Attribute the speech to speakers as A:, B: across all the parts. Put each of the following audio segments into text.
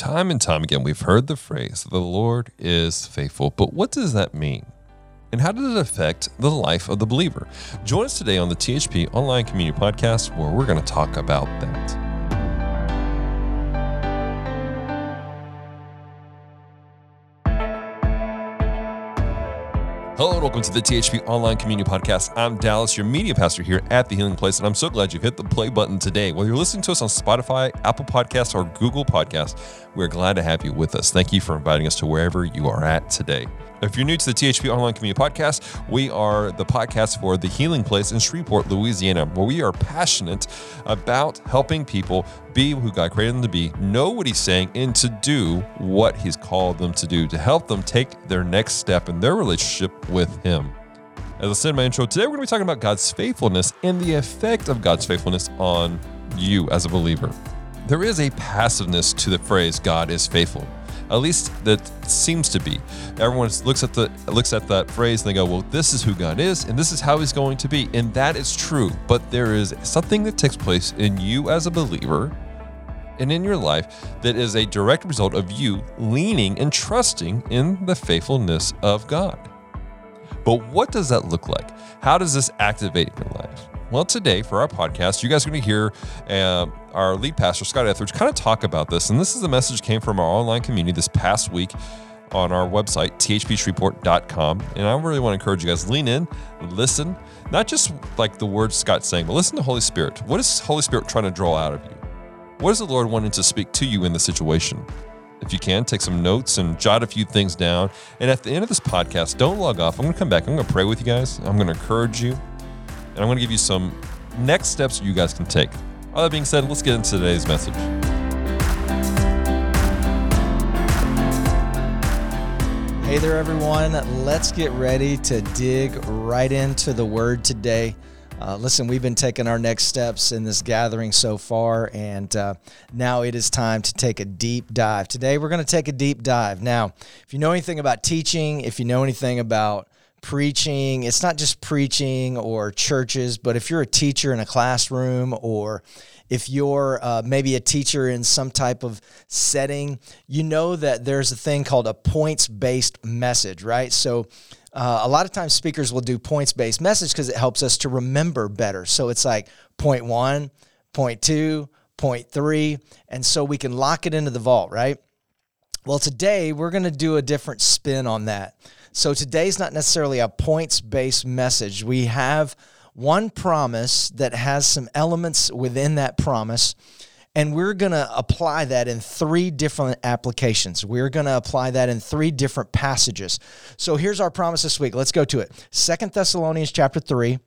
A: Time and time again, we've heard the phrase, the Lord is faithful. But what does that mean? And how does it affect the life of the believer? Join us today on the THP Online Community Podcast, where we're going to talk about that. Hello and welcome to the THP Online Community Podcast. I'm Dallas, your media pastor here at the Healing Place, and I'm so glad you've hit the play button today. Whether you're listening to us on Spotify, Apple Podcasts, or Google Podcasts, we're glad to have you with us. Thank you for inviting us to wherever you are at today. If you're new to the THP Online Community Podcast, we are the podcast for the Healing Place in Shreveport, Louisiana, where we are passionate about helping people be who God created them to be, know what He's saying, and to do what He's called them to do to help them take their next step in their relationship with Him. As I said in my intro, today we're going to be talking about God's faithfulness and the effect of God's faithfulness on you as a believer. There is a passiveness to the phrase God is faithful. At least that seems to be. Everyone looks at the looks at that phrase and they go, "Well, this is who God is, and this is how He's going to be," and that is true. But there is something that takes place in you as a believer and in your life that is a direct result of you leaning and trusting in the faithfulness of God. But what does that look like? How does this activate in your life? Well, today for our podcast, you guys are going to hear uh, our lead pastor, Scott Etheridge, kind of talk about this. And this is a message came from our online community this past week on our website, thpshreveport.com. And I really want to encourage you guys lean in, listen, not just like the words Scott's saying, but listen to Holy Spirit. What is Holy Spirit trying to draw out of you? What is the Lord wanting to speak to you in the situation? If you can, take some notes and jot a few things down. And at the end of this podcast, don't log off. I'm going to come back. I'm going to pray with you guys. I'm going to encourage you and I'm going to give you some next steps you guys can take. All that being said, let's get into today's message.
B: Hey there, everyone. Let's get ready to dig right into the word today. Uh, listen, we've been taking our next steps in this gathering so far, and uh, now it is time to take a deep dive. Today, we're going to take a deep dive. Now, if you know anything about teaching, if you know anything about preaching, it's not just preaching or churches, but if you're a teacher in a classroom or if you're uh, maybe a teacher in some type of setting, you know that there's a thing called a points based message, right? So, uh, a lot of times speakers will do points based message because it helps us to remember better. So, it's like point one, point two, point three, and so we can lock it into the vault, right? Well, today we're going to do a different spin on that. So today's not necessarily a points based message. We have one promise that has some elements within that promise. And we're going to apply that in three different applications. We're going to apply that in three different passages. So here's our promise this week. Let's go to it. Second Thessalonians chapter 3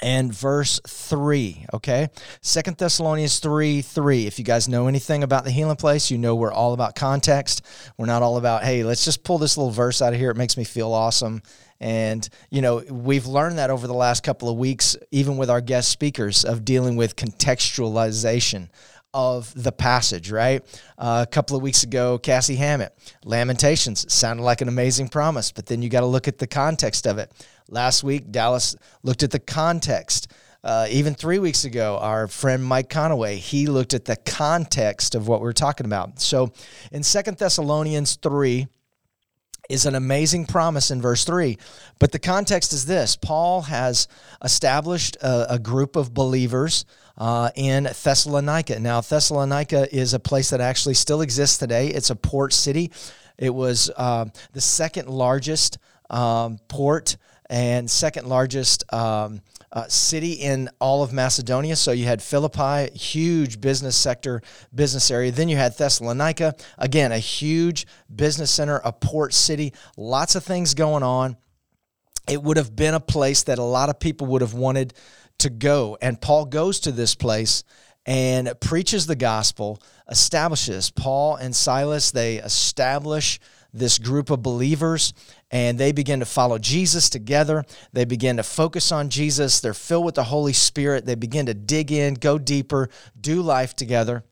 B: and verse 3 okay? Second thessalonians 3 3 if you guys know anything about the healing place you know we're all about context. We're not all about hey let's just pull this little verse out of here. It makes me feel awesome. And you know we've learned that over the last couple of weeks even with our guest speakers of dealing with contextualization of the passage, right? Uh, a couple of weeks ago, Cassie Hammett, Lamentations sounded like an amazing promise, but then you got to look at the context of it. Last week, Dallas looked at the context. Uh, even three weeks ago, our friend Mike Conaway, he looked at the context of what we're talking about. So in Second Thessalonians 3, is an amazing promise in verse 3. But the context is this Paul has established a, a group of believers uh, in Thessalonica. Now, Thessalonica is a place that actually still exists today, it's a port city. It was uh, the second largest um, port and second largest um, uh, city in all of Macedonia. So you had Philippi, huge business sector, business area. Then you had Thessalonica, again, a huge business center, a port city, lots of things going on. It would have been a place that a lot of people would have wanted to go. And Paul goes to this place and preaches the gospel, establishes Paul and Silas, they establish this group of believers and they begin to follow Jesus together. They begin to focus on Jesus. They're filled with the Holy Spirit. They begin to dig in, go deeper, do life together.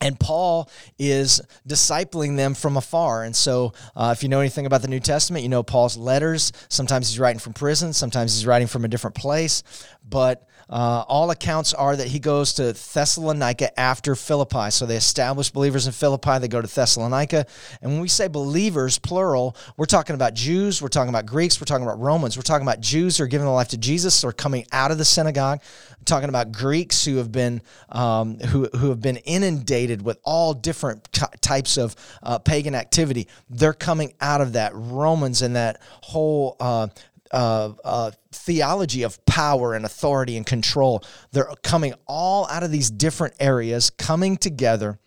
B: And Paul is discipling them from afar. And so, uh, if you know anything about the New Testament, you know Paul's letters. Sometimes he's writing from prison, sometimes he's writing from a different place. But Uh, all accounts are that he goes to Thessalonica after Philippi. So they establish believers in Philippi. They go to Thessalonica. And when we say believers, plural, we're talking about Jews, we're talking about Greeks, we're talking about Romans, we're talking about Jews who are giving their life to Jesus or coming out of the synagogue. Talking about Greeks who have been um, who, who have been inundated with all different types of uh, pagan activity. They're coming out of that. Romans and that whole uh, uh, uh, theology of power and authority and control. They're coming all out of these different areas, coming together.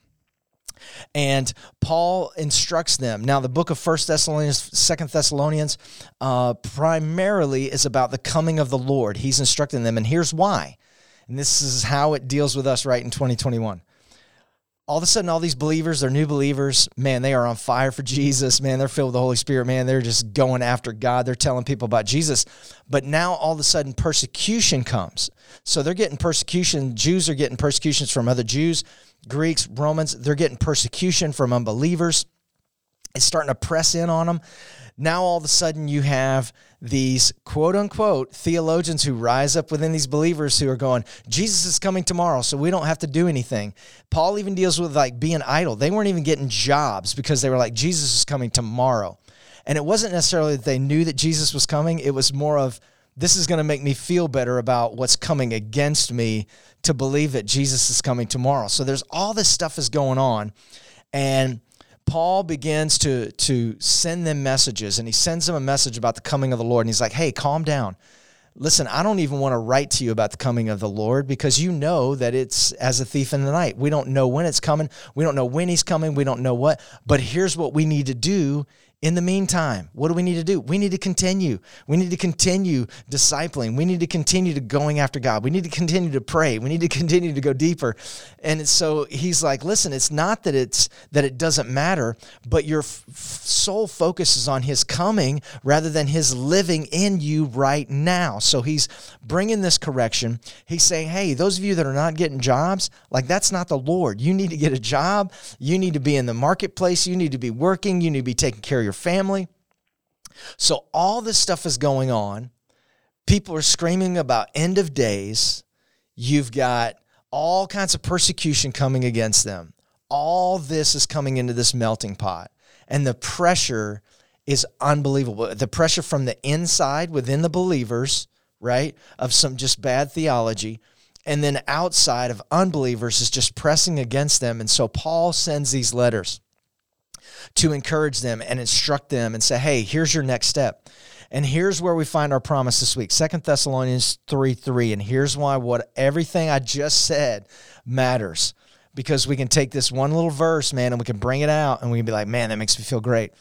B: And Paul instructs them. Now, the book of First Thessalonians, Second Thessalonians, uh, primarily is about the coming of the Lord. He's instructing them, and here's why. And this is how it deals with us right in 2021 all of a sudden all these believers they're new believers. Man they are on fire for jesus. Man they're filled with the holy spirit. Man they're just going after god. They're telling people about jesus. But now all of a sudden persecution comes. So they're getting persecution. Jews are getting persecutions from other jews greeks romans. They're getting persecution from unbelievers. It's starting to press in on them now all of a sudden you have these quote unquote theologians who rise up within these believers who are going, Jesus is coming tomorrow, so we don't have to do anything. Paul even deals with like being idle. They weren't even getting jobs because they were like, Jesus is coming tomorrow. And it wasn't necessarily that they knew that Jesus was coming, it was more of, this is going to make me feel better about what's coming against me to believe that Jesus is coming tomorrow. So there's all this stuff is going on. And Paul begins to, to send them messages, and he sends them a message about the coming of the Lord. And he's like, hey, calm down. Listen, I don't even want to write to you about the coming of the Lord because you know that it's as a thief in the night. We don't know when it's coming. We don't know when he's coming. We don't know what. But here's what we need to do in the meantime, what do we need to do? We need to continue. We need to continue discipling. We need to continue to going after God. We need to continue to pray. We need to continue to go deeper. And so he's like, listen, it's not that it's that it doesn't matter, but your f- sole focus is on his coming rather than his living in you right now. So he's bringing this correction. He's saying, hey, those of you that are not getting jobs, like that's not the Lord. You need to get a job. You need to be in the marketplace. You need to be working. You need to be taking care of your family. So all this stuff is going on. People are screaming about end of days. You've got all kinds of persecution coming against them. All this is coming into this melting pot. And the pressure is unbelievable. The pressure from the inside within the believers, right, of some just bad theology, and then outside of unbelievers is just pressing against them. And so Paul sends these letters to encourage them and instruct them and say, hey, here's your next step. And here's where we find our promise this week. Second Thessalonians 3 3. And here's why what everything I just said matters. Because we can take this one little verse, man, and we can bring it out and we can be like, man, that makes me feel great.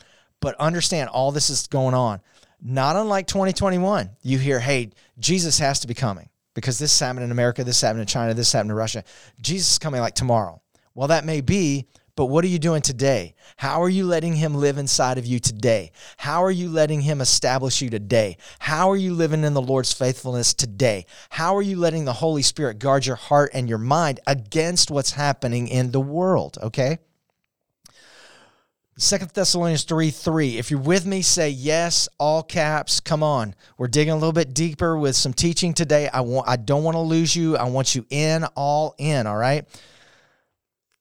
B: But understand all this is going on. Not unlike 2021. You hear, hey, Jesus has to be coming because this happened in America, this happened in China, this happened in Russia. Jesus is coming like tomorrow. Well, that may be, but what are you doing today? How are you letting Him live inside of you today? How are you letting Him establish you today? How are you living in the Lord's faithfulness today? How are you letting the Holy Spirit guard your heart and your mind against what's happening in the world? Okay? Second Thessalonians 3 3. If you're with me, say yes, all caps. Come on. We're digging a little bit deeper with some teaching today. I want I don't want to lose you. I want you in, all in, all right?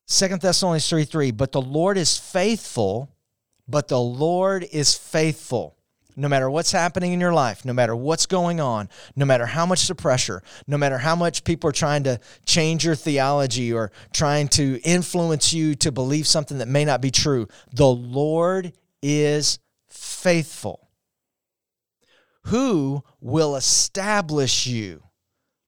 B: Second Thessalonians 3 3, but the Lord is faithful, but the Lord is faithful. No matter what's happening in your life, no matter what's going on, no matter how much the pressure, no matter how much people are trying to change your theology or trying to influence you to believe something that may not be true, the Lord is faithful. Who will establish you?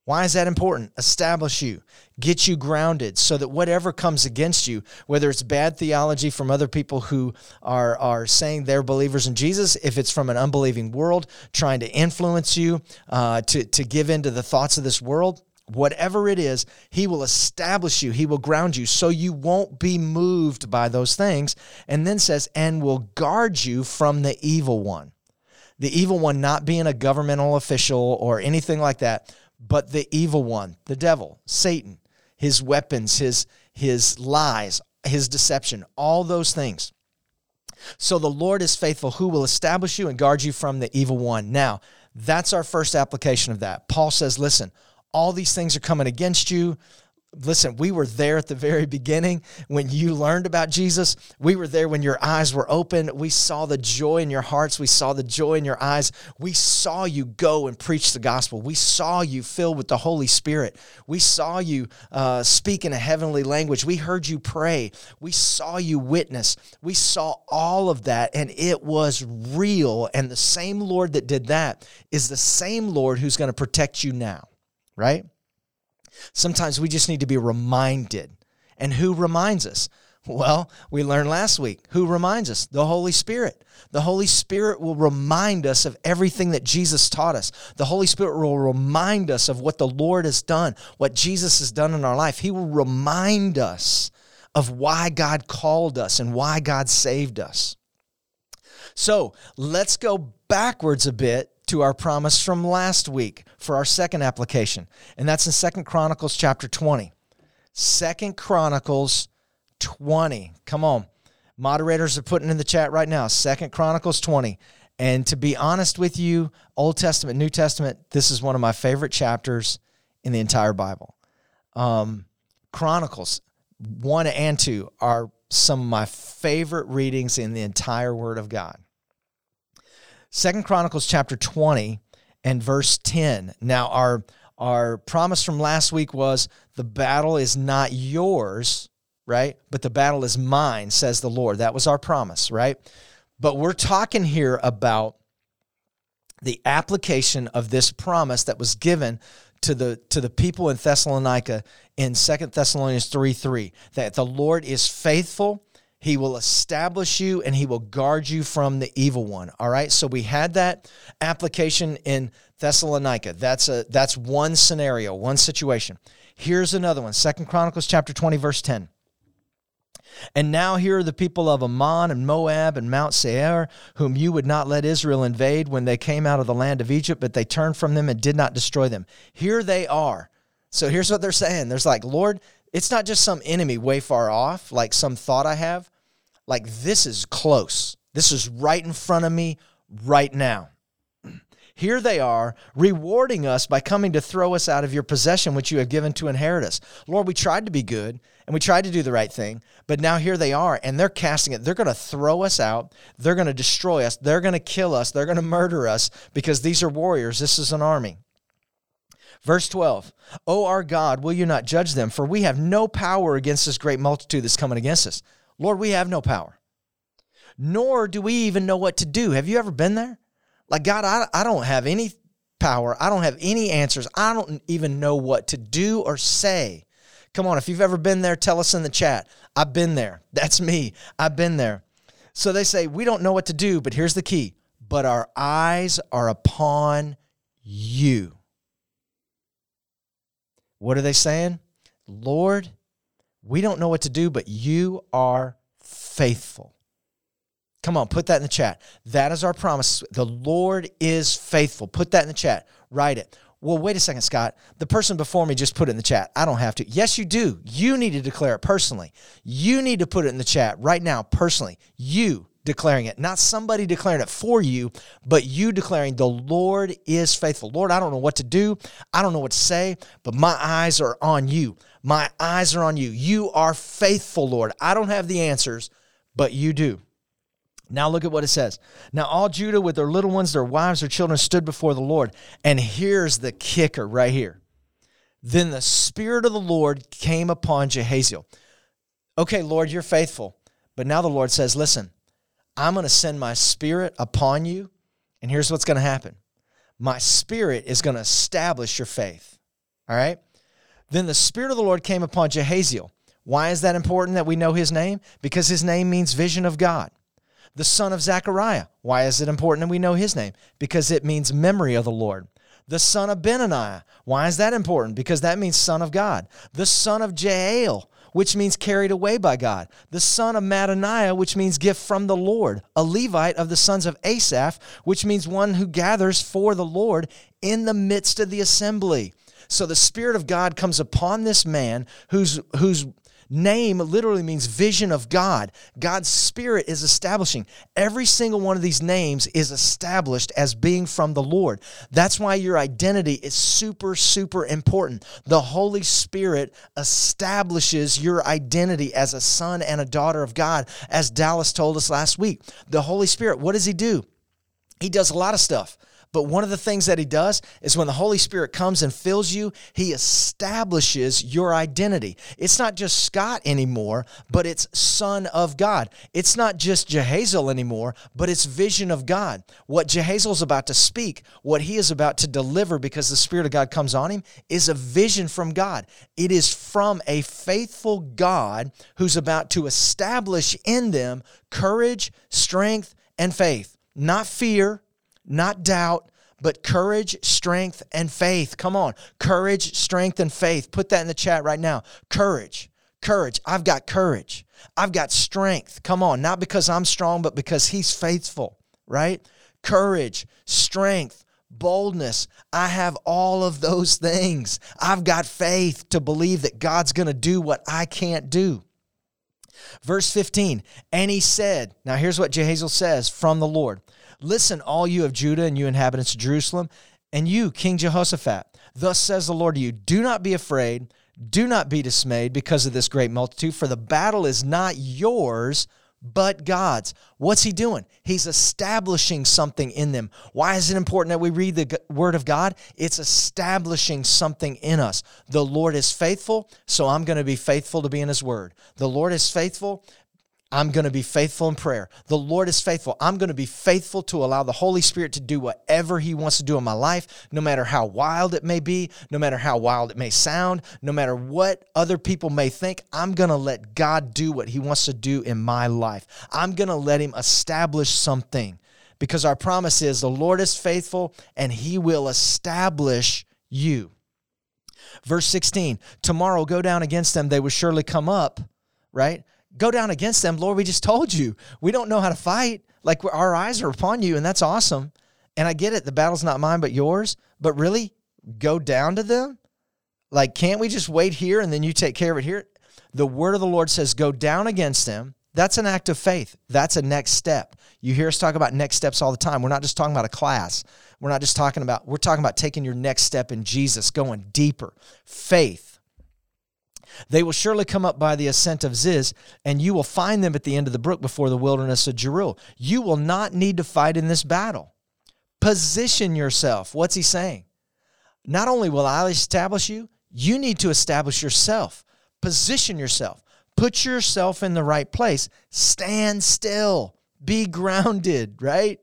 B: Why is that important? Establish you, get you grounded so that whatever comes against you, whether it's bad theology from other people who are, are saying they're believers in Jesus, if it's from an unbelieving world trying to influence you uh, to, to give into the thoughts of this world, whatever it is, He will establish you, He will ground you so you won't be moved by those things. And then says, and will guard you from the evil one. The evil one not being a governmental official or anything like that but the evil one, the devil, Satan, his weapons, his his lies, his deception, all those things. So the Lord is faithful who will establish you and guard you from the evil one. Now, that's our first application of that. Paul says, listen, all these things are coming against you. Listen, we were there at the very beginning when you learned about Jesus. We were there when your eyes were open. We saw the joy in your hearts. We saw the joy in your eyes. We saw you go and preach the gospel. We saw you filled with the Holy Spirit. We saw you uh, speak in a heavenly language. We heard you pray. We saw you witness. We saw all of that, and it was real. And the same Lord that did that is the same Lord who's going to protect you now, right? Sometimes we just need to be reminded. And who reminds us? Well, we learned last week. Who reminds us? The Holy Spirit. The Holy Spirit will remind us of everything that Jesus taught us. The Holy Spirit will remind us of what the Lord has done, what Jesus has done in our life. He will remind us of why God called us and why God saved us. So let's go backwards a bit to our promise from last week for our second application. And that's in Second Chronicles chapter 20. Second Chronicles 20. Come on. Moderators are putting in the chat right now. Second Chronicles 20. And to be honest with you, Old Testament, New Testament, this is one of my favorite chapters in the entire Bible. Um, Chronicles 1 and 2 are some of my favorite readings in the entire Word of God. Second Chronicles chapter 20 and verse 10. Now our our promise from last week was the battle is not yours, right? But the battle is mine, says the Lord. That was our promise, right? But we're talking here about the application of this promise that was given to the to the people in Thessalonica in Second Thessalonians 3 3 that the Lord is faithful he will establish you and he will guard you from the evil one. All right. So we had that application in Thessalonica. That's a that's one scenario, one situation. Here's another one. Second Chronicles chapter 20, verse 10. And now here are the people of Ammon and Moab and Mount Seir, whom you would not let Israel invade when they came out of the land of Egypt, but they turned from them and did not destroy them. Here they are. So here's what they're saying. There's like, Lord, it's not just some enemy way far off, like some thought I have. Like this is close. This is right in front of me right now. Here they are, rewarding us by coming to throw us out of your possession, which you have given to inherit us. Lord, we tried to be good and we tried to do the right thing, but now here they are, and they're casting it. They're going to throw us out. They're going to destroy us. They're going to kill us. They're going to murder us because these are warriors. This is an army. Verse 12, O our God, will you not judge them? For we have no power against this great multitude that's coming against us. Lord, we have no power. Nor do we even know what to do. Have you ever been there? Like, God, I, I don't have any power. I don't have any answers. I don't even know what to do or say. Come on, if you've ever been there, tell us in the chat. I've been there. That's me. I've been there. So they say, We don't know what to do, but here's the key. But our eyes are upon you. What are they saying? Lord, we don't know what to do, but you are faithful. Come on, put that in the chat. That is our promise. The Lord is faithful. Put that in the chat. Write it. Well, wait a second, Scott. The person before me just put it in the chat. I don't have to. Yes, you do. You need to declare it personally. You need to put it in the chat right now, personally. You declaring it, not somebody declaring it for you, but you declaring the Lord is faithful. Lord, I don't know what to do. I don't know what to say, but my eyes are on you. My eyes are on you. You are faithful, Lord. I don't have the answers, but you do. Now look at what it says. Now all Judah with their little ones, their wives, their children stood before the Lord. And here's the kicker right here. Then the Spirit of the Lord came upon Jehaziel. Okay, Lord, you're faithful. But now the Lord says, listen, I'm going to send my spirit upon you, and here's what's going to happen my spirit is going to establish your faith. All right? Then the spirit of the Lord came upon Jehaziel. Why is that important that we know his name? Because his name means vision of God. The son of Zechariah. Why is it important that we know his name? Because it means memory of the Lord. The son of Benaniah. Why is that important? Because that means son of God. The son of Jael which means carried away by God. The son of Mattaniah, which means gift from the Lord. A Levite of the sons of Asaph, which means one who gathers for the Lord in the midst of the assembly. So the Spirit of God comes upon this man who's, who's Name literally means vision of God. God's Spirit is establishing. Every single one of these names is established as being from the Lord. That's why your identity is super, super important. The Holy Spirit establishes your identity as a son and a daughter of God, as Dallas told us last week. The Holy Spirit, what does He do? He does a lot of stuff. But one of the things that he does is when the Holy Spirit comes and fills you, he establishes your identity. It's not just Scott anymore, but it's Son of God. It's not just Jehazel anymore, but it's vision of God. What Jehazel's about to speak, what he is about to deliver because the Spirit of God comes on him, is a vision from God. It is from a faithful God who's about to establish in them courage, strength, and faith. Not fear, not doubt, but courage, strength, and faith. Come on. Courage, strength, and faith. Put that in the chat right now. Courage. Courage. I've got courage. I've got strength. Come on. Not because I'm strong, but because He's faithful, right? Courage, strength, boldness. I have all of those things. I've got faith to believe that God's going to do what I can't do. Verse 15, and he said, Now here's what Jehazel says from the Lord Listen, all you of Judah and you inhabitants of Jerusalem, and you, King Jehoshaphat. Thus says the Lord to you Do not be afraid, do not be dismayed because of this great multitude, for the battle is not yours, but God's. What's he doing? He's establishing something in them. Why is it important that we read the word of God? It's establishing something in us. The Lord is faithful, so I'm going to be faithful to be in his word. The Lord is faithful, I'm going to be faithful in prayer. The Lord is faithful. I'm going to be faithful to allow the Holy Spirit to do whatever He wants to do in my life, no matter how wild it may be, no matter how wild it may sound, no matter what other people may think. I'm going to let God do what He wants to do in my life. I'm going to let Him establish something because our promise is the Lord is faithful and He will establish you. Verse 16 Tomorrow go down against them, they will surely come up, right? Go down against them. Lord, we just told you we don't know how to fight. Like our eyes are upon you, and that's awesome. And I get it. The battle's not mine, but yours. But really, go down to them? Like, can't we just wait here and then you take care of it here? The word of the Lord says, go down against them. That's an act of faith. That's a next step. You hear us talk about next steps all the time. We're not just talking about a class. We're not just talking about, we're talking about taking your next step in Jesus, going deeper. Faith they will surely come up by the ascent of Ziz, and you will find them at the end of the brook before the wilderness of Jeruel. You will not need to fight in this battle. Position yourself. What's he saying? Not only will I establish you, you need to establish yourself. Position yourself. Put yourself in the right place. Stand still. Be grounded, right?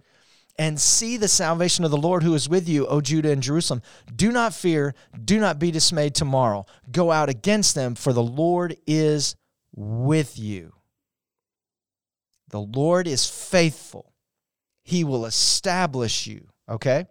B: And see the salvation of the Lord who is with you, O Judah and Jerusalem. Do not fear, do not be dismayed tomorrow. Go out against them, for the Lord is with you. The Lord is faithful, He will establish you. Okay?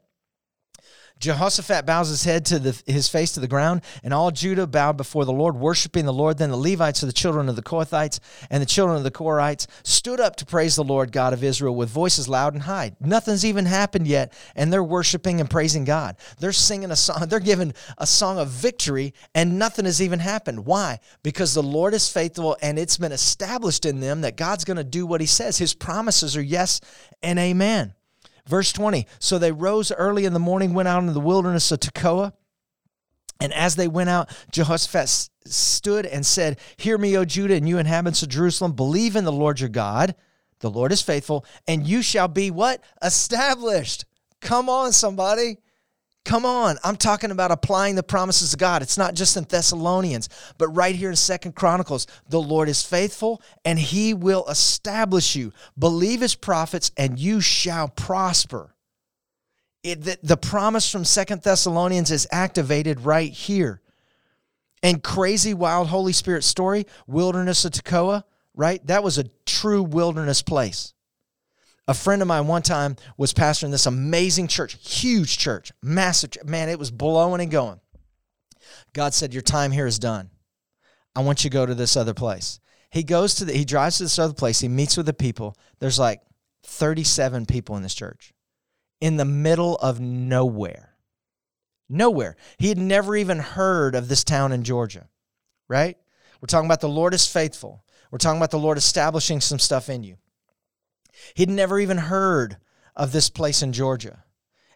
B: Jehoshaphat bows his head to the, his face to the ground, and all Judah bowed before the Lord, worshiping the Lord. Then the Levites, of the children of the Kohathites, and the children of the Korahites stood up to praise the Lord God of Israel with voices loud and high. Nothing's even happened yet, and they're worshiping and praising God. They're singing a song, they're giving a song of victory, and nothing has even happened. Why? Because the Lord is faithful, and it's been established in them that God's going to do what He says. His promises are yes and amen. Verse 20 So they rose early in the morning, went out into the wilderness of Tekoa. And as they went out, Jehoshaphat stood and said, Hear me, O Judah, and you inhabitants of Jerusalem, believe in the Lord your God. The Lord is faithful, and you shall be what? Established. Come on, somebody. Come on, I'm talking about applying the promises of God. It's not just in Thessalonians, but right here in Second Chronicles. The Lord is faithful and he will establish you. Believe his prophets and you shall prosper. It, the, the promise from Second Thessalonians is activated right here. And crazy, wild Holy Spirit story, wilderness of Tekoa, right? That was a true wilderness place. A friend of mine one time was pastoring this amazing church, huge church, massive. Man, it was blowing and going. God said, Your time here is done. I want you to go to this other place. He goes to the, he drives to this other place. He meets with the people. There's like 37 people in this church in the middle of nowhere. Nowhere. He had never even heard of this town in Georgia, right? We're talking about the Lord is faithful. We're talking about the Lord establishing some stuff in you. He'd never even heard of this place in Georgia.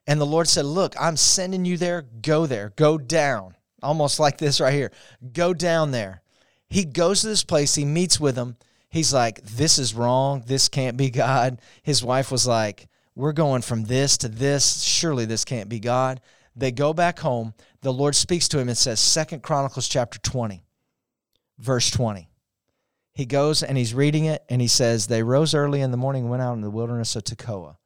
B: And the Lord said, Look, I'm sending you there. Go there. Go down. Almost like this right here. Go down there. He goes to this place. He meets with them. He's like, This is wrong. This can't be God. His wife was like, We're going from this to this. Surely this can't be God. They go back home. The Lord speaks to him and says, Second Chronicles chapter 20, verse 20. He goes and he's reading it and he says, They rose early in the morning and went out in the wilderness of Tekoa.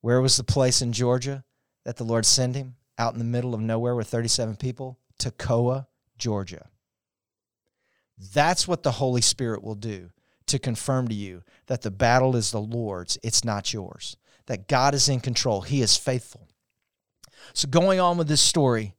B: Where was the place in Georgia that the Lord sent him? Out in the middle of nowhere with 37 people? Tekoa, Georgia. That's what the Holy Spirit will do to confirm to you that the battle is the Lord's, it's not yours. That God is in control, He is faithful. So, going on with this story,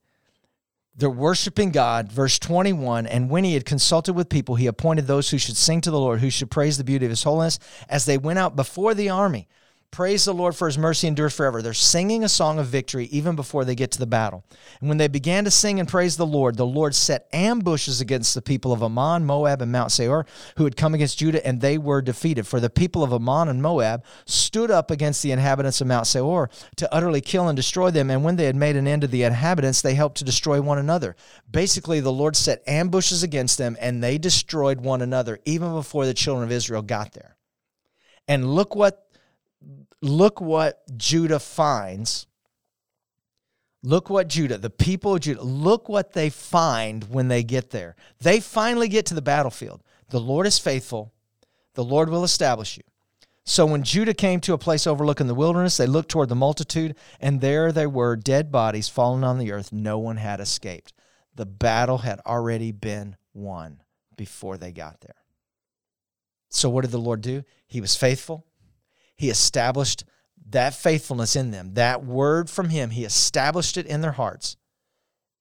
B: they're worshiping God. Verse 21 And when he had consulted with people, he appointed those who should sing to the Lord, who should praise the beauty of his holiness as they went out before the army. Praise the Lord for his mercy endures forever. They're singing a song of victory even before they get to the battle. And when they began to sing and praise the Lord, the Lord set ambushes against the people of Ammon, Moab, and Mount Seir, who had come against Judah, and they were defeated. For the people of Ammon and Moab stood up against the inhabitants of Mount Seir to utterly kill and destroy them. And when they had made an end of the inhabitants, they helped to destroy one another. Basically, the Lord set ambushes against them, and they destroyed one another even before the children of Israel got there. And look what look what Judah finds. Look what Judah, the people of Judah, look what they find when they get there. They finally get to the battlefield. The Lord is faithful, the Lord will establish you. So when Judah came to a place overlooking the wilderness, they looked toward the multitude, and there they were, dead bodies fallen on the earth. No one had escaped. The battle had already been won before they got there. So what did the Lord do? He was faithful. He established that faithfulness in them, that word from Him. He established it in their hearts.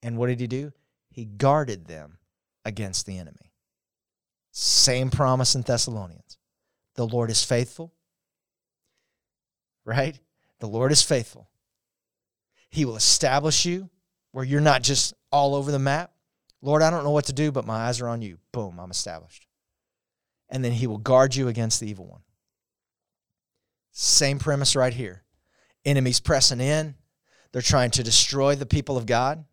B: And what did He do? He guarded them against the enemy. Same promise in Thessalonians. The Lord is faithful, right? The Lord is faithful. He will establish you where you're not just all over the map. Lord, I don't know what to do, but my eyes are on you. Boom, I'm established. And then He will guard you against the evil one. Same premise right here. Enemies pressing in, they're trying to destroy the people of God.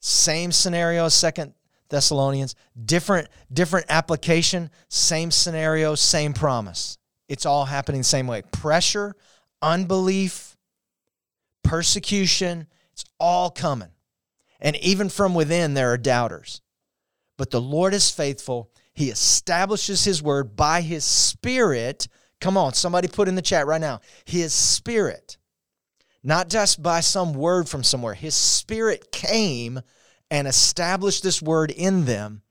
B: Same scenario as Second Thessalonians, different different application, same scenario, same promise. It's all happening the same way. Pressure, unbelief, persecution, it's all coming. And even from within there are doubters. But the Lord is faithful. He establishes his word by his spirit Come on, somebody put in the chat right now. His spirit, not just by some word from somewhere, his spirit came and established this word in them.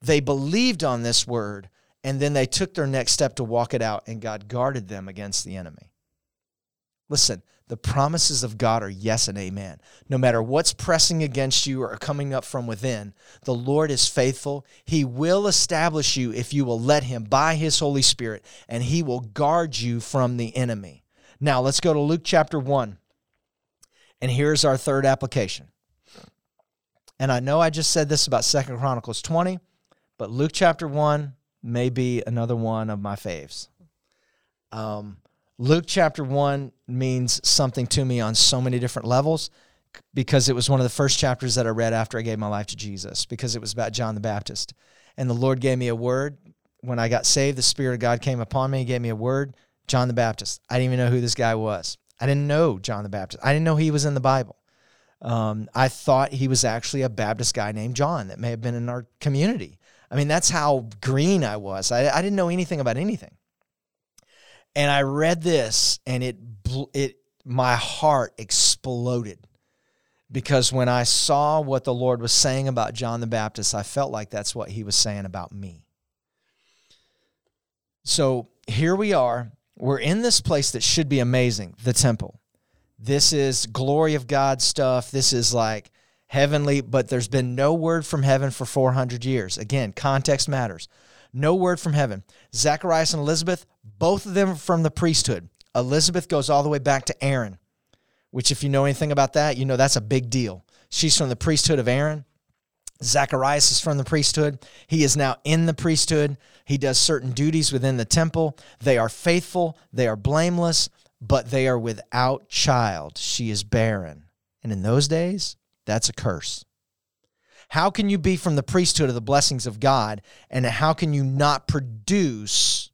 B: They believed on this word, and then they took their next step to walk it out, and God guarded them against the enemy. Listen, the promises of God are yes and amen. No matter what's pressing against you or coming up from within, the Lord is faithful. He will establish you if you will let Him by His Holy Spirit, and He will guard you from the enemy. Now, let's go to Luke chapter 1. And here's our third application. And I know I just said this about Second Chronicles 20, but Luke chapter 1 may be another one of my faves. Um, Luke chapter 1 means something to me on so many different levels because it was one of the first chapters that I read after I gave my life to Jesus because it was about John the Baptist. And the Lord gave me a word. When I got saved, the Spirit of God came upon me, He gave me a word John the Baptist. I didn't even know who this guy was. I didn't know John the Baptist. I didn't know he was in the Bible. Um, I thought he was actually a Baptist guy named John that may have been in our community. I mean, that's how green I was. I, I didn't know anything about anything. And I read this and it it my heart exploded because when I saw what the Lord was saying about John the Baptist, I felt like that's what he was saying about me. So here we are. We're in this place that should be amazing, the temple. This is glory of God stuff. This is like heavenly, but there's been no word from heaven for 400 years. Again, context matters. No word from heaven. Zacharias and Elizabeth, both of them from the priesthood. Elizabeth goes all the way back to Aaron, which, if you know anything about that, you know that's a big deal. She's from the priesthood of Aaron. Zacharias is from the priesthood. He is now in the priesthood. He does certain duties within the temple. They are faithful, they are blameless, but they are without child. She is barren. And in those days, that's a curse. How can you be from the priesthood of the blessings of God and how can you not produce,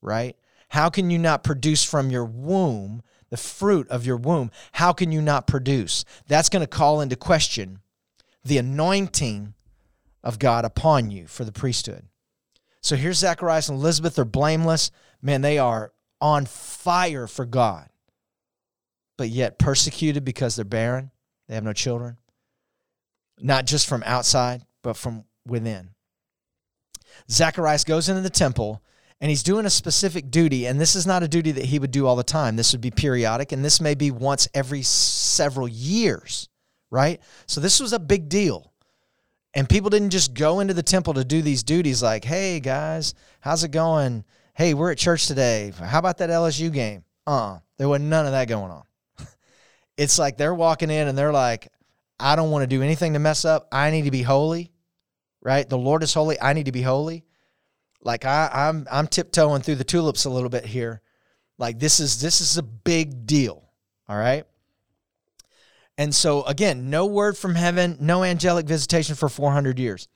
B: right? How can you not produce from your womb, the fruit of your womb? How can you not produce? That's going to call into question the anointing of God upon you for the priesthood. So here's Zacharias and Elizabeth. They're blameless. Man, they are on fire for God, but yet persecuted because they're barren. They have no children, not just from outside, but from within. Zacharias goes into the temple and he's doing a specific duty. And this is not a duty that he would do all the time. This would be periodic, and this may be once every several years right? So this was a big deal. And people didn't just go into the temple to do these duties like, hey, guys, how's it going? Hey, we're at church today. How about that LSU game? Uh, there was none of that going on. it's like they're walking in and they're like, I don't want to do anything to mess up. I need to be holy, right? The Lord is holy. I need to be holy. Like I, I'm, I'm tiptoeing through the tulips a little bit here. Like this is this is a big deal. All right. And so, again, no word from heaven, no angelic visitation for 400 years.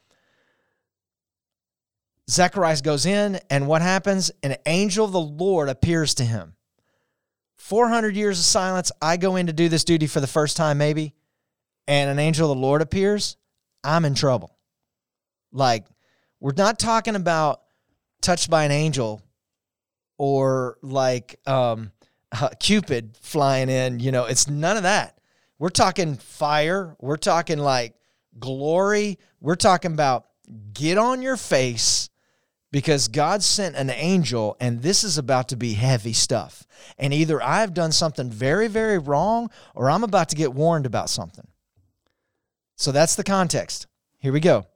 B: Zacharias goes in, and what happens? An angel of the Lord appears to him. 400 years of silence. I go in to do this duty for the first time, maybe, and an angel of the Lord appears. I'm in trouble. Like, we're not talking about touched by an angel or like um, Cupid flying in. You know, it's none of that. We're talking fire. We're talking like glory. We're talking about get on your face because God sent an angel and this is about to be heavy stuff. And either I've done something very, very wrong or I'm about to get warned about something. So that's the context. Here we go.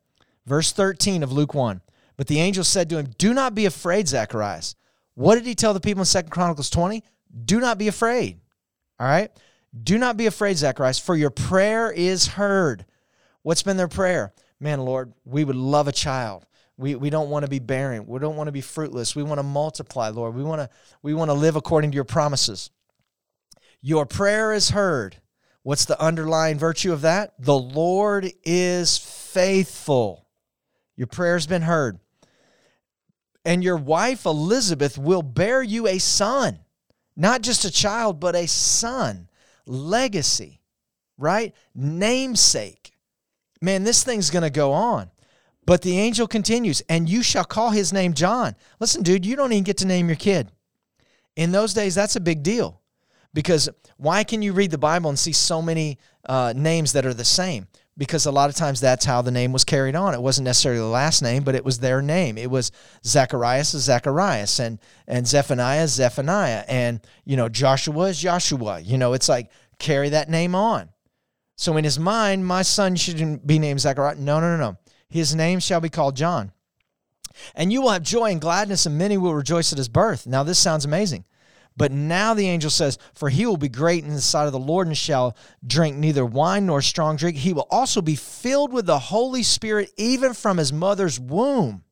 B: Verse 13 of Luke 1. But the angel said to him, Do not be afraid, Zacharias. What did he tell the people in Second Chronicles 20? Do not be afraid. All right. Do not be afraid, Zacharias, for your prayer is heard. What's been their prayer? Man, Lord, we would love a child. We, we don't want to be barren. We don't want to be fruitless. We want to multiply, Lord. We want to, we want to live according to your promises. Your prayer is heard. What's the underlying virtue of that? The Lord is faithful. Your prayer's been heard. And your wife Elizabeth will bear you a son, not just a child, but a son legacy, right? Namesake. Man, this thing's going to go on. But the angel continues, and you shall call his name John. Listen, dude, you don't even get to name your kid. In those days, that's a big deal because why can you read the Bible and see so many uh, names that are the same? Because a lot of times that's how the name was carried on. It wasn't necessarily the last name, but it was their name. It was Zacharias Zacharias, and and Zephaniah Zephaniah, and you know Joshua is Joshua. You know, it's like carry that name on. So in his mind, my son shouldn't be named Zechariah. No, no, no, no. His name shall be called John. And you will have joy and gladness, and many will rejoice at his birth. Now, this sounds amazing. But now the angel says, For he will be great in the sight of the Lord and shall drink neither wine nor strong drink. He will also be filled with the Holy Spirit even from his mother's womb.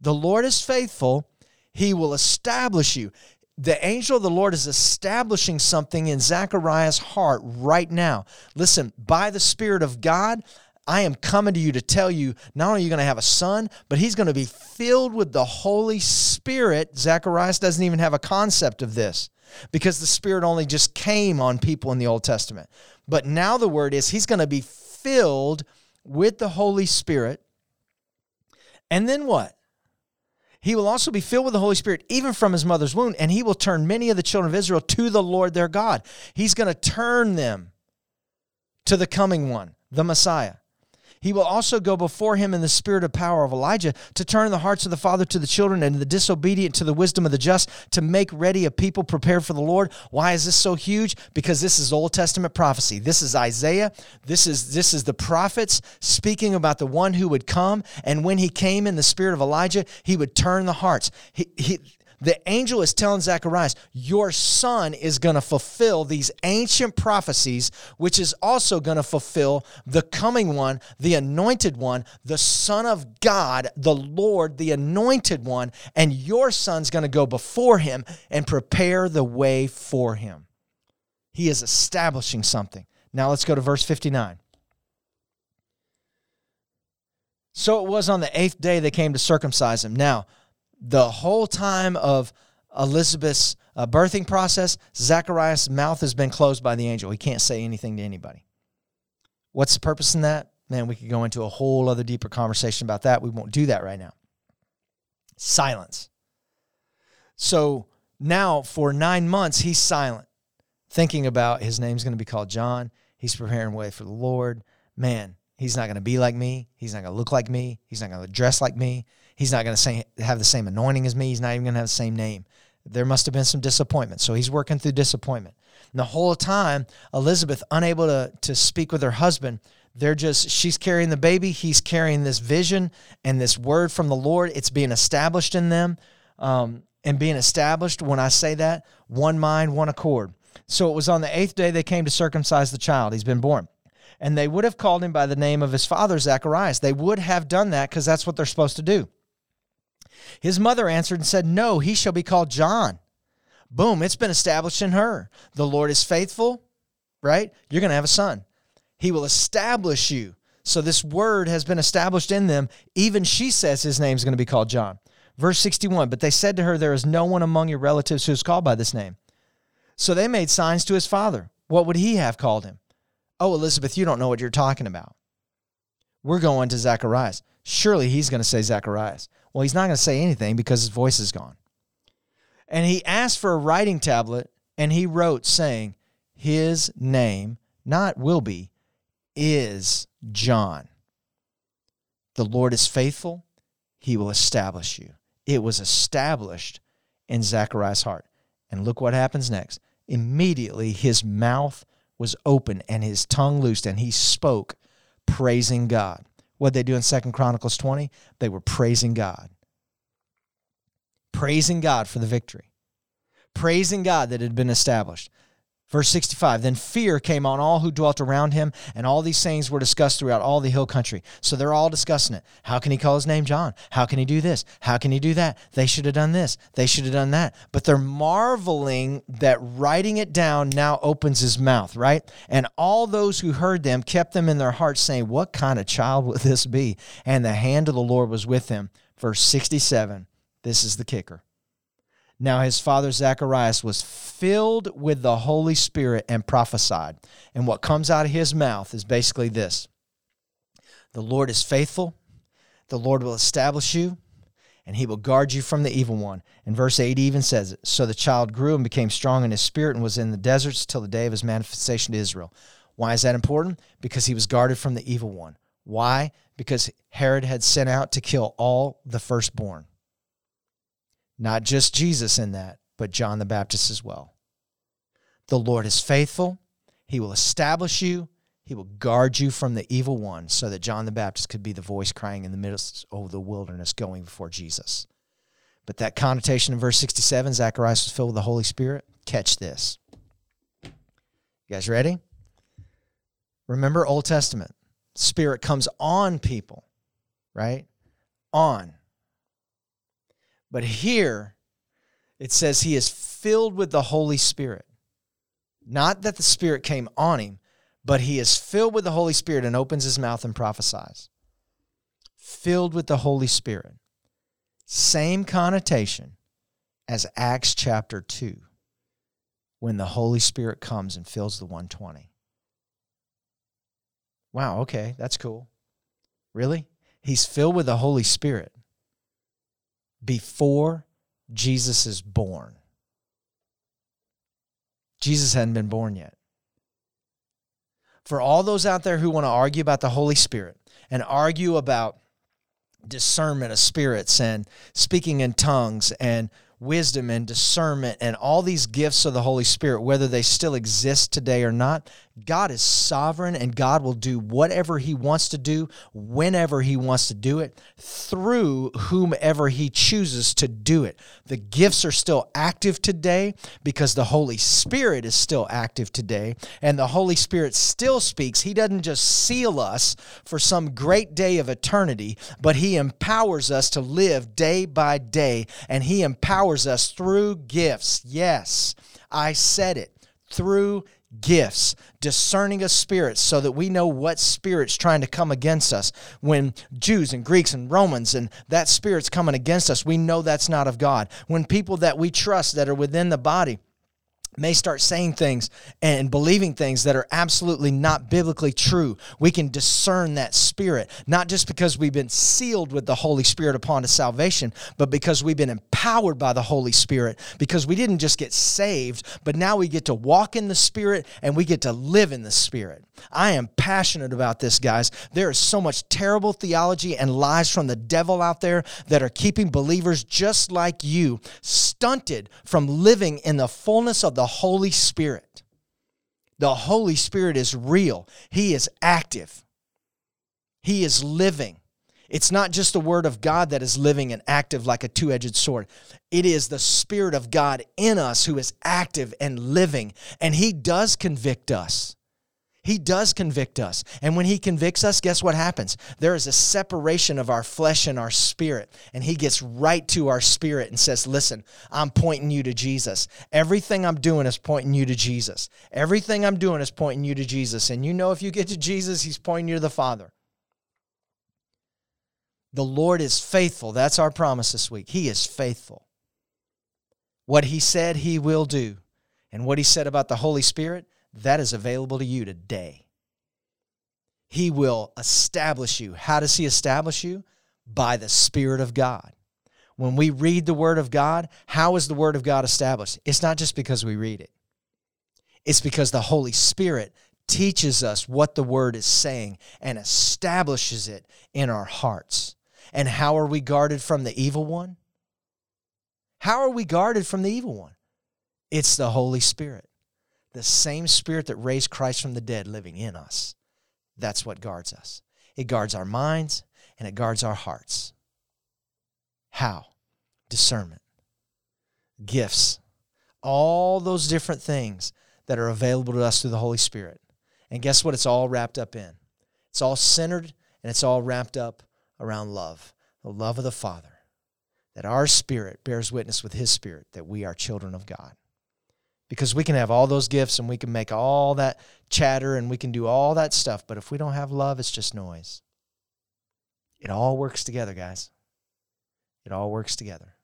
B: The Lord is faithful. He will establish you the angel of the Lord is establishing something in Zechariah's heart right now. Listen, by the Spirit of God, I am coming to you to tell you not only are you going to have a son, but he's going to be filled with the Holy Spirit. Zacharias doesn't even have a concept of this because the Spirit only just came on people in the Old Testament. But now the word is he's going to be filled with the Holy Spirit. And then what? He will also be filled with the Holy Spirit, even from his mother's womb, and he will turn many of the children of Israel to the Lord their God. He's going to turn them to the coming one, the Messiah. He will also go before him in the spirit of power of Elijah to turn the hearts of the father to the children and the disobedient to the wisdom of the just to make ready a people prepared for the Lord. Why is this so huge? Because this is Old Testament prophecy. This is Isaiah. This is this is the prophets speaking about the one who would come and when he came in the spirit of Elijah, he would turn the hearts. He, he The angel is telling Zacharias, Your son is going to fulfill these ancient prophecies, which is also going to fulfill the coming one, the anointed one, the Son of God, the Lord, the anointed one. And your son's going to go before him and prepare the way for him. He is establishing something. Now let's go to verse 59. So it was on the eighth day they came to circumcise him. Now, the whole time of Elizabeth's uh, birthing process, Zacharias' mouth has been closed by the angel. He can't say anything to anybody. What's the purpose in that? Man, we could go into a whole other deeper conversation about that. We won't do that right now. Silence. So now for nine months, he's silent, thinking about his name's going to be called John. He's preparing way for the Lord. Man, he's not going to be like me. He's not going to look like me. He's not going to dress like me. He's not going to have the same anointing as me. He's not even going to have the same name. There must have been some disappointment. So he's working through disappointment. And the whole time, Elizabeth, unable to, to speak with her husband, they're just, she's carrying the baby. He's carrying this vision and this word from the Lord. It's being established in them. Um, and being established, when I say that, one mind, one accord. So it was on the eighth day they came to circumcise the child. He's been born and they would have called him by the name of his father, Zacharias. They would have done that because that's what they're supposed to do. His mother answered and said, No, he shall be called John. Boom, it's been established in her. The Lord is faithful, right? You're going to have a son. He will establish you. So this word has been established in them. Even she says his name is going to be called John. Verse 61 But they said to her, There is no one among your relatives who is called by this name. So they made signs to his father. What would he have called him? Oh, Elizabeth, you don't know what you're talking about. We're going to Zacharias. Surely he's going to say Zacharias. Well, he's not going to say anything because his voice is gone. And he asked for a writing tablet, and he wrote, saying, His name, not will be, is John. The Lord is faithful, he will establish you. It was established in Zacharias' heart. And look what happens next. Immediately his mouth was open and his tongue loosed, and he spoke, praising God. What they do in Second Chronicles 20? They were praising God. Praising God for the victory. Praising God that had been established. Verse 65 Then fear came on all who dwelt around him, and all these sayings were discussed throughout all the hill country. So they're all discussing it. How can he call his name John? How can he do this? How can he do that? They should have done this. They should have done that. But they're marveling that writing it down now opens his mouth, right? And all those who heard them kept them in their hearts, saying, What kind of child will this be? And the hand of the Lord was with him. Verse 67 This is the kicker. Now his father Zacharias was filled with the Holy Spirit and prophesied. And what comes out of his mouth is basically this The Lord is faithful, the Lord will establish you, and he will guard you from the evil one. And verse 8 even says it. So the child grew and became strong in his spirit and was in the deserts till the day of his manifestation to Israel. Why is that important? Because he was guarded from the evil one. Why? Because Herod had sent out to kill all the firstborn. Not just Jesus in that, but John the Baptist as well. The Lord is faithful. He will establish you. He will guard you from the evil one so that John the Baptist could be the voice crying in the midst of the wilderness going before Jesus. But that connotation in verse 67, Zacharias was filled with the Holy Spirit. Catch this. You guys ready? Remember Old Testament. Spirit comes on people, right? On. But here it says he is filled with the Holy Spirit. Not that the Spirit came on him, but he is filled with the Holy Spirit and opens his mouth and prophesies. Filled with the Holy Spirit. Same connotation as Acts chapter 2, when the Holy Spirit comes and fills the 120. Wow, okay, that's cool. Really? He's filled with the Holy Spirit before Jesus is born. Jesus hadn't been born yet. For all those out there who want to argue about the Holy Spirit and argue about discernment of spirits and speaking in tongues and wisdom and discernment and all these gifts of the Holy Spirit, whether they still exist today or not, God is sovereign and God will do whatever He wants to do, whenever He wants to do it, through whomever He chooses to do it. The gifts are still active today because the Holy Spirit is still active today, and the Holy Spirit still speaks. He doesn't just seal us for some great day of eternity, but He empowers us to live day by day, and He empowers us through gifts. Yes, I said it through gifts, discerning of spirits, so that we know what spirit's trying to come against us. When Jews and Greeks and Romans and that spirit's coming against us, we know that's not of God. When people that we trust that are within the body, may start saying things and believing things that are absolutely not biblically true. We can discern that spirit, not just because we've been sealed with the Holy Spirit upon a salvation, but because we've been empowered by the Holy Spirit, because we didn't just get saved, but now we get to walk in the Spirit and we get to live in the Spirit. I am passionate about this, guys. There is so much terrible theology and lies from the devil out there that are keeping believers just like you stunted from living in the fullness of the Holy Spirit. The Holy Spirit is real, He is active, He is living. It's not just the Word of God that is living and active like a two edged sword. It is the Spirit of God in us who is active and living, and He does convict us. He does convict us. And when He convicts us, guess what happens? There is a separation of our flesh and our spirit. And He gets right to our spirit and says, Listen, I'm pointing you to Jesus. Everything I'm doing is pointing you to Jesus. Everything I'm doing is pointing you to Jesus. And you know, if you get to Jesus, He's pointing you to the Father. The Lord is faithful. That's our promise this week. He is faithful. What He said, He will do. And what He said about the Holy Spirit, that is available to you today. He will establish you. How does He establish you? By the Spirit of God. When we read the Word of God, how is the Word of God established? It's not just because we read it, it's because the Holy Spirit teaches us what the Word is saying and establishes it in our hearts. And how are we guarded from the evil one? How are we guarded from the evil one? It's the Holy Spirit the same spirit that raised Christ from the dead living in us. That's what guards us. It guards our minds and it guards our hearts. How? Discernment, gifts, all those different things that are available to us through the Holy Spirit. And guess what? It's all wrapped up in. It's all centered and it's all wrapped up around love the love of the Father, that our spirit bears witness with His spirit that we are children of God because we can have all those gifts and we can make all that chatter and we can do all that stuff. But if we don't have love, it's just noise. It all works together, guys. It all works together.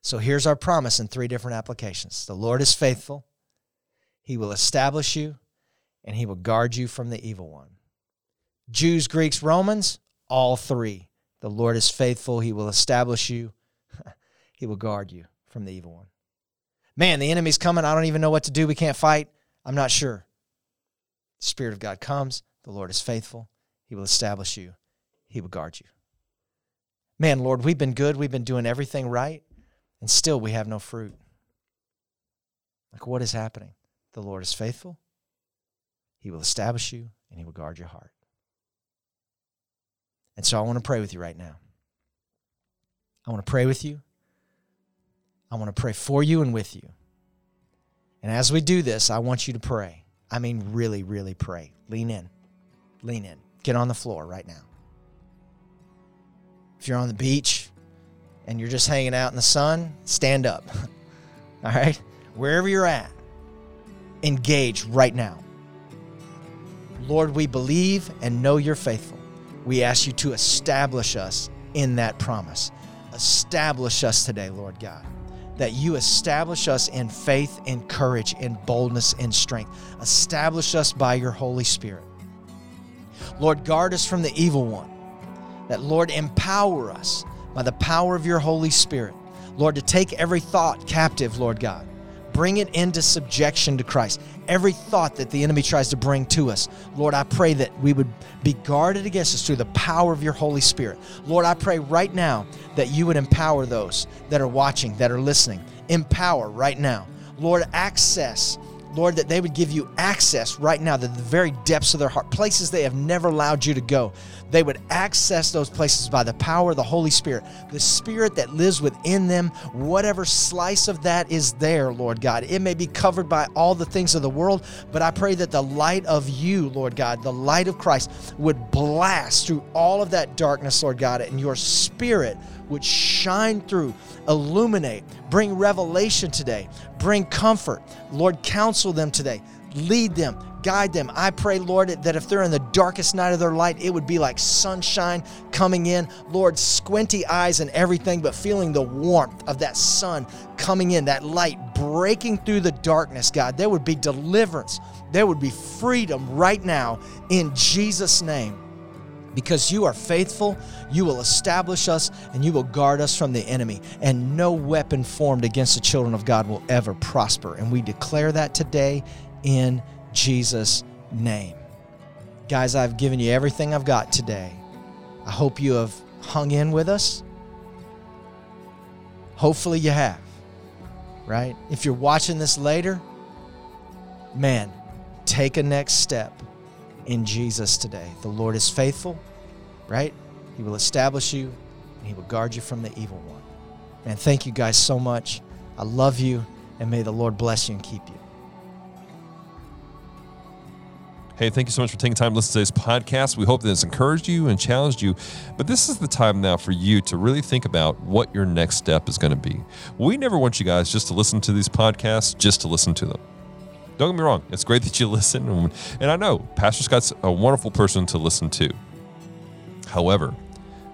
B: So here's our promise in three different applications the Lord is faithful, He will establish you, and He will guard you from the evil one. Jews, Greeks, Romans, all three. The Lord is faithful, He will establish you, He will guard you from the evil one man, the enemy's coming. I don't even know what to do. We can't fight. I'm not sure. The Spirit of God comes. The Lord is faithful. He will establish you, He will guard you. Man, Lord, we've been good. We've been doing everything right, and still we have no fruit. Like, what is happening? The Lord is faithful. He will establish you, and He will guard your heart. And so I want to pray with you right now. I want to pray with you. I want to pray for you and with you. And as we do this, I want you to pray. I mean, really, really pray. Lean in. Lean in. Get on the floor right now. If you're on the beach and you're just hanging out in the sun, stand up. All right? Wherever you're at, engage right now. Lord, we believe and know you're faithful. We ask you to establish us in that promise. Establish us today, Lord God that you establish us in faith, and courage, and boldness, and strength. Establish us by your Holy Spirit. Lord, guard us from the evil one. That, Lord, empower us by the power of your Holy Spirit. Lord, to take every thought captive, Lord God. Bring it into subjection to Christ. Every thought that the enemy tries to bring to us, Lord, I pray that we would be guarded against us through the power of your Holy Spirit. Lord, I pray right now that you would empower those that are watching, that are listening. Empower right now. Lord, access Lord, that they would give you access right now to the very depths of their heart, places they have never allowed you to go. They would access those places by the power of the Holy Spirit, the Spirit that lives within them, whatever slice of that is there, Lord God. It may be covered by all the things of the world, but I pray that the light of you, Lord God, the light of Christ, would blast through all of that darkness, Lord God, and your Spirit would shine through, illuminate, bring revelation today, bring comfort. Lord, counsel them today, lead them, guide them. I pray, Lord, that if they're in the darkest night of their light, it would be like sunshine coming in. Lord, squinty eyes and everything, but feeling the warmth of that sun coming in, that light breaking through the darkness, God. There would be deliverance, there would be freedom right now in Jesus' name because you are faithful, you will establish us, and you will guard us from the enemy. And no weapon formed against the children of God will ever prosper. And we declare that today in Jesus' name. Guys, I've given you everything I've got today. I hope you have hung in with us. Hopefully, you have, right? If you're watching this later, man, take a next step in Jesus today. The Lord is faithful, right? He will establish you and He will guard you from the evil one. Man, thank you guys so much. I love you, and may the Lord bless you and keep you.
A: Hey, thank you so much for taking time to listen to today's podcast. We hope that it's encouraged you and challenged you. But this is the time now for you to really think about what your next step is going to be. We never want you guys just to listen to these podcasts just to listen to them. Don't get me wrong, it's great that you listen. And I know Pastor Scott's a wonderful person to listen to. However,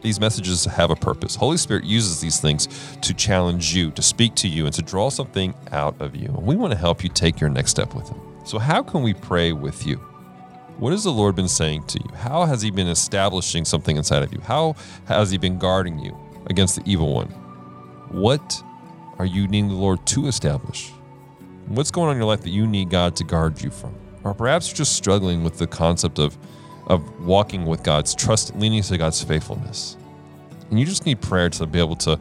A: these messages have a purpose. Holy Spirit uses these things to challenge you, to speak to you, and to draw something out of you. And we want to help you take your next step with Him. So, how can we pray with you? What has the Lord been saying to you? How has He been establishing something inside of you? How has He been guarding you against the evil one? What are you needing the Lord to establish? What's going on in your life that you need God to guard you from? Or perhaps you're just struggling with the concept of, of walking with God's trust, leaning to God's faithfulness. And you just need prayer to be able to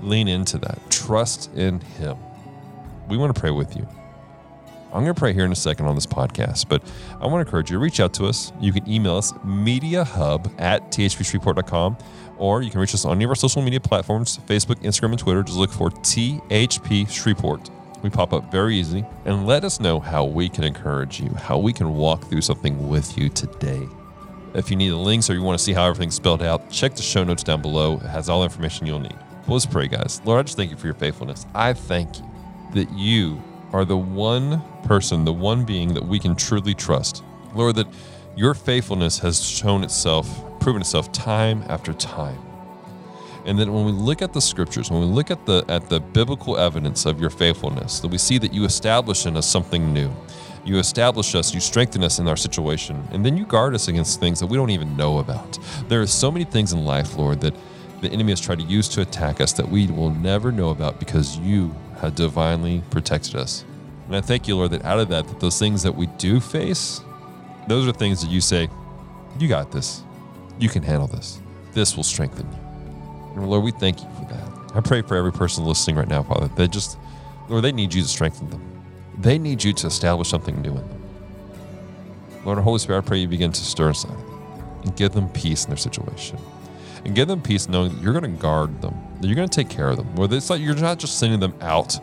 A: lean into that. Trust in Him. We want to pray with you. I'm going to pray here in a second on this podcast, but I want to encourage you to reach out to us. You can email us mediahub at thpshreveport.com, or you can reach us on any of our social media platforms Facebook, Instagram, and Twitter. Just look for THP Shreveport. We pop up very easy, and let us know how we can encourage you, how we can walk through something with you today. If you need the links or you want to see how everything's spelled out, check the show notes down below. It has all the information you'll need. Well, let's pray, guys. Lord, I just thank you for your faithfulness. I thank you that you are the one person, the one being that we can truly trust. Lord, that your faithfulness has shown itself, proven itself time after time. And that when we look at the scriptures, when we look at the at the biblical evidence of your faithfulness, that we see that you establish in us something new. You establish us, you strengthen us in our situation, and then you guard us against things that we don't even know about. There are so many things in life, Lord, that the enemy has tried to use to attack us that we will never know about because you have divinely protected us. And I thank you, Lord, that out of that, that those things that we do face, those are things that you say, you got this. You can handle this. This will strengthen you. And Lord, we thank you for that. I pray for every person listening right now, Father, they just, Lord, they need you to strengthen them. They need you to establish something new in them. Lord, Holy Spirit, I pray you begin to stir inside them and give them peace in their situation. And give them peace knowing that you're going to guard them, that you're going to take care of them. Where it's like you're not just sending them out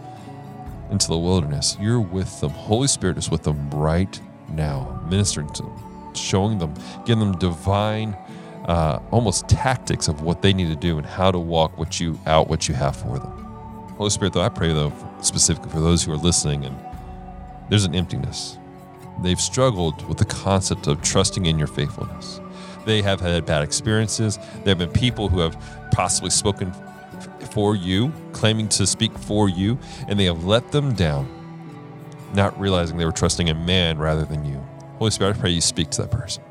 A: into the wilderness, you're with them. Holy Spirit is with them right now, ministering to them, showing them, giving them divine, uh, almost tactics of what they need to do and how to walk what you out, what you have for them. Holy Spirit, though, I pray though specifically for those who are listening and there's an emptiness. They've struggled with the concept of trusting in your faithfulness. They have had bad experiences. There have been people who have possibly spoken for you, claiming to speak for you, and they have let them down, not realizing they were trusting in man rather than you. Holy Spirit, I pray you speak to that person.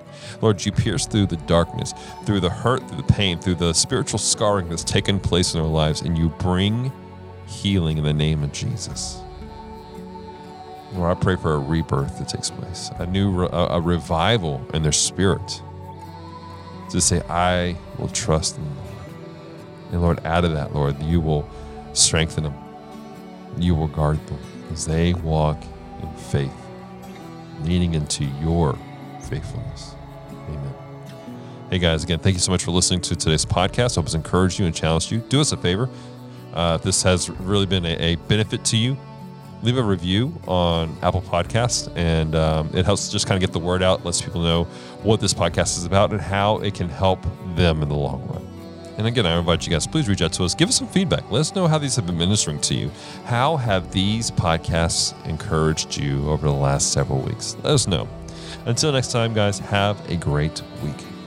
A: Lord, you pierce through the darkness, through the hurt, through the pain, through the spiritual scarring that's taken place in their lives, and you bring healing in the name of Jesus. Lord, I pray for a rebirth that takes place, a new a, a revival in their spirit to say, I will trust in the Lord. And Lord, out of that, Lord, you will strengthen them. You will guard them as they walk in faith, leaning into your faithfulness. Amen. Hey guys, again, thank you so much for listening to today's podcast. I hope it's encouraged you and challenged you. Do us a favor. Uh, this has really been a, a benefit to you, leave a review on Apple Podcasts, and um, it helps just kind of get the word out, lets people know what this podcast is about and how it can help them in the long run. And again, I invite you guys, please reach out to us. Give us some feedback. Let us know how these have been ministering to you. How have these podcasts encouraged you over the last several weeks? Let us know. Until next time, guys, have a great week.